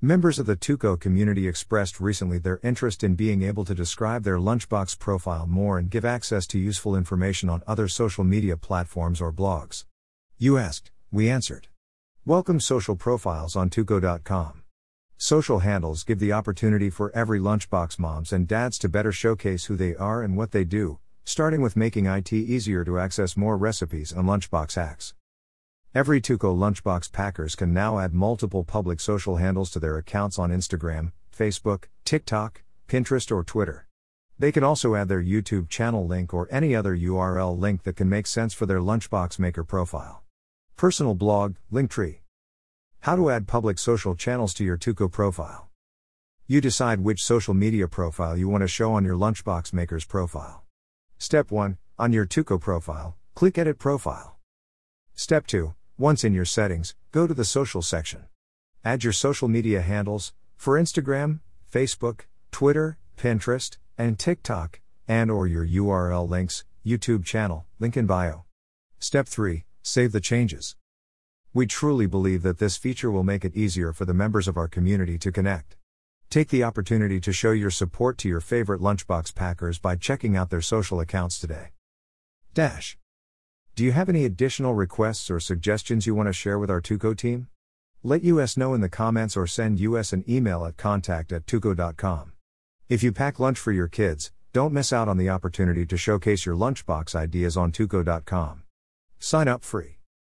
Members of the Teuko community expressed recently their interest in being able to describe their lunchbox profile more and give access to useful information on other social media platforms or blogs. You asked, we answered. Welcome social profiles on Teuko.com. Social handles give the opportunity for every lunchbox moms and dads to better showcase who they are and what they do, starting with making IT easier to access more recipes and lunchbox hacks. Every Teuko lunchbox packers can now add multiple public social handles to their accounts on Instagram, Facebook, TikTok, Pinterest, or Twitter. They can also add their YouTube channel link or any other URL link that can make sense for their lunchbox maker profile. Personal blog, Linktree. How to add public social channels to your Teuko profile. You decide which social media profile you want to show on your lunchbox maker's profile. Step 1 On your Teuko profile, click Edit Profile. Step 2 once in your settings, go to the social section. Add your social media handles for Instagram, Facebook, Twitter, Pinterest, and TikTok, and or your URL links, YouTube channel, link in bio. Step 3, save the changes. We truly believe that this feature will make it easier for the members of our community to connect. Take the opportunity to show your support to your favorite lunchbox packers by checking out their social accounts today. Dash do you have any additional requests or suggestions you want to share with our Teuko team? Let us know in the comments or send us an email at contact at teuko.com. If you pack lunch for your kids, don't miss out on the opportunity to showcase your lunchbox ideas on teuko.com. Sign up free.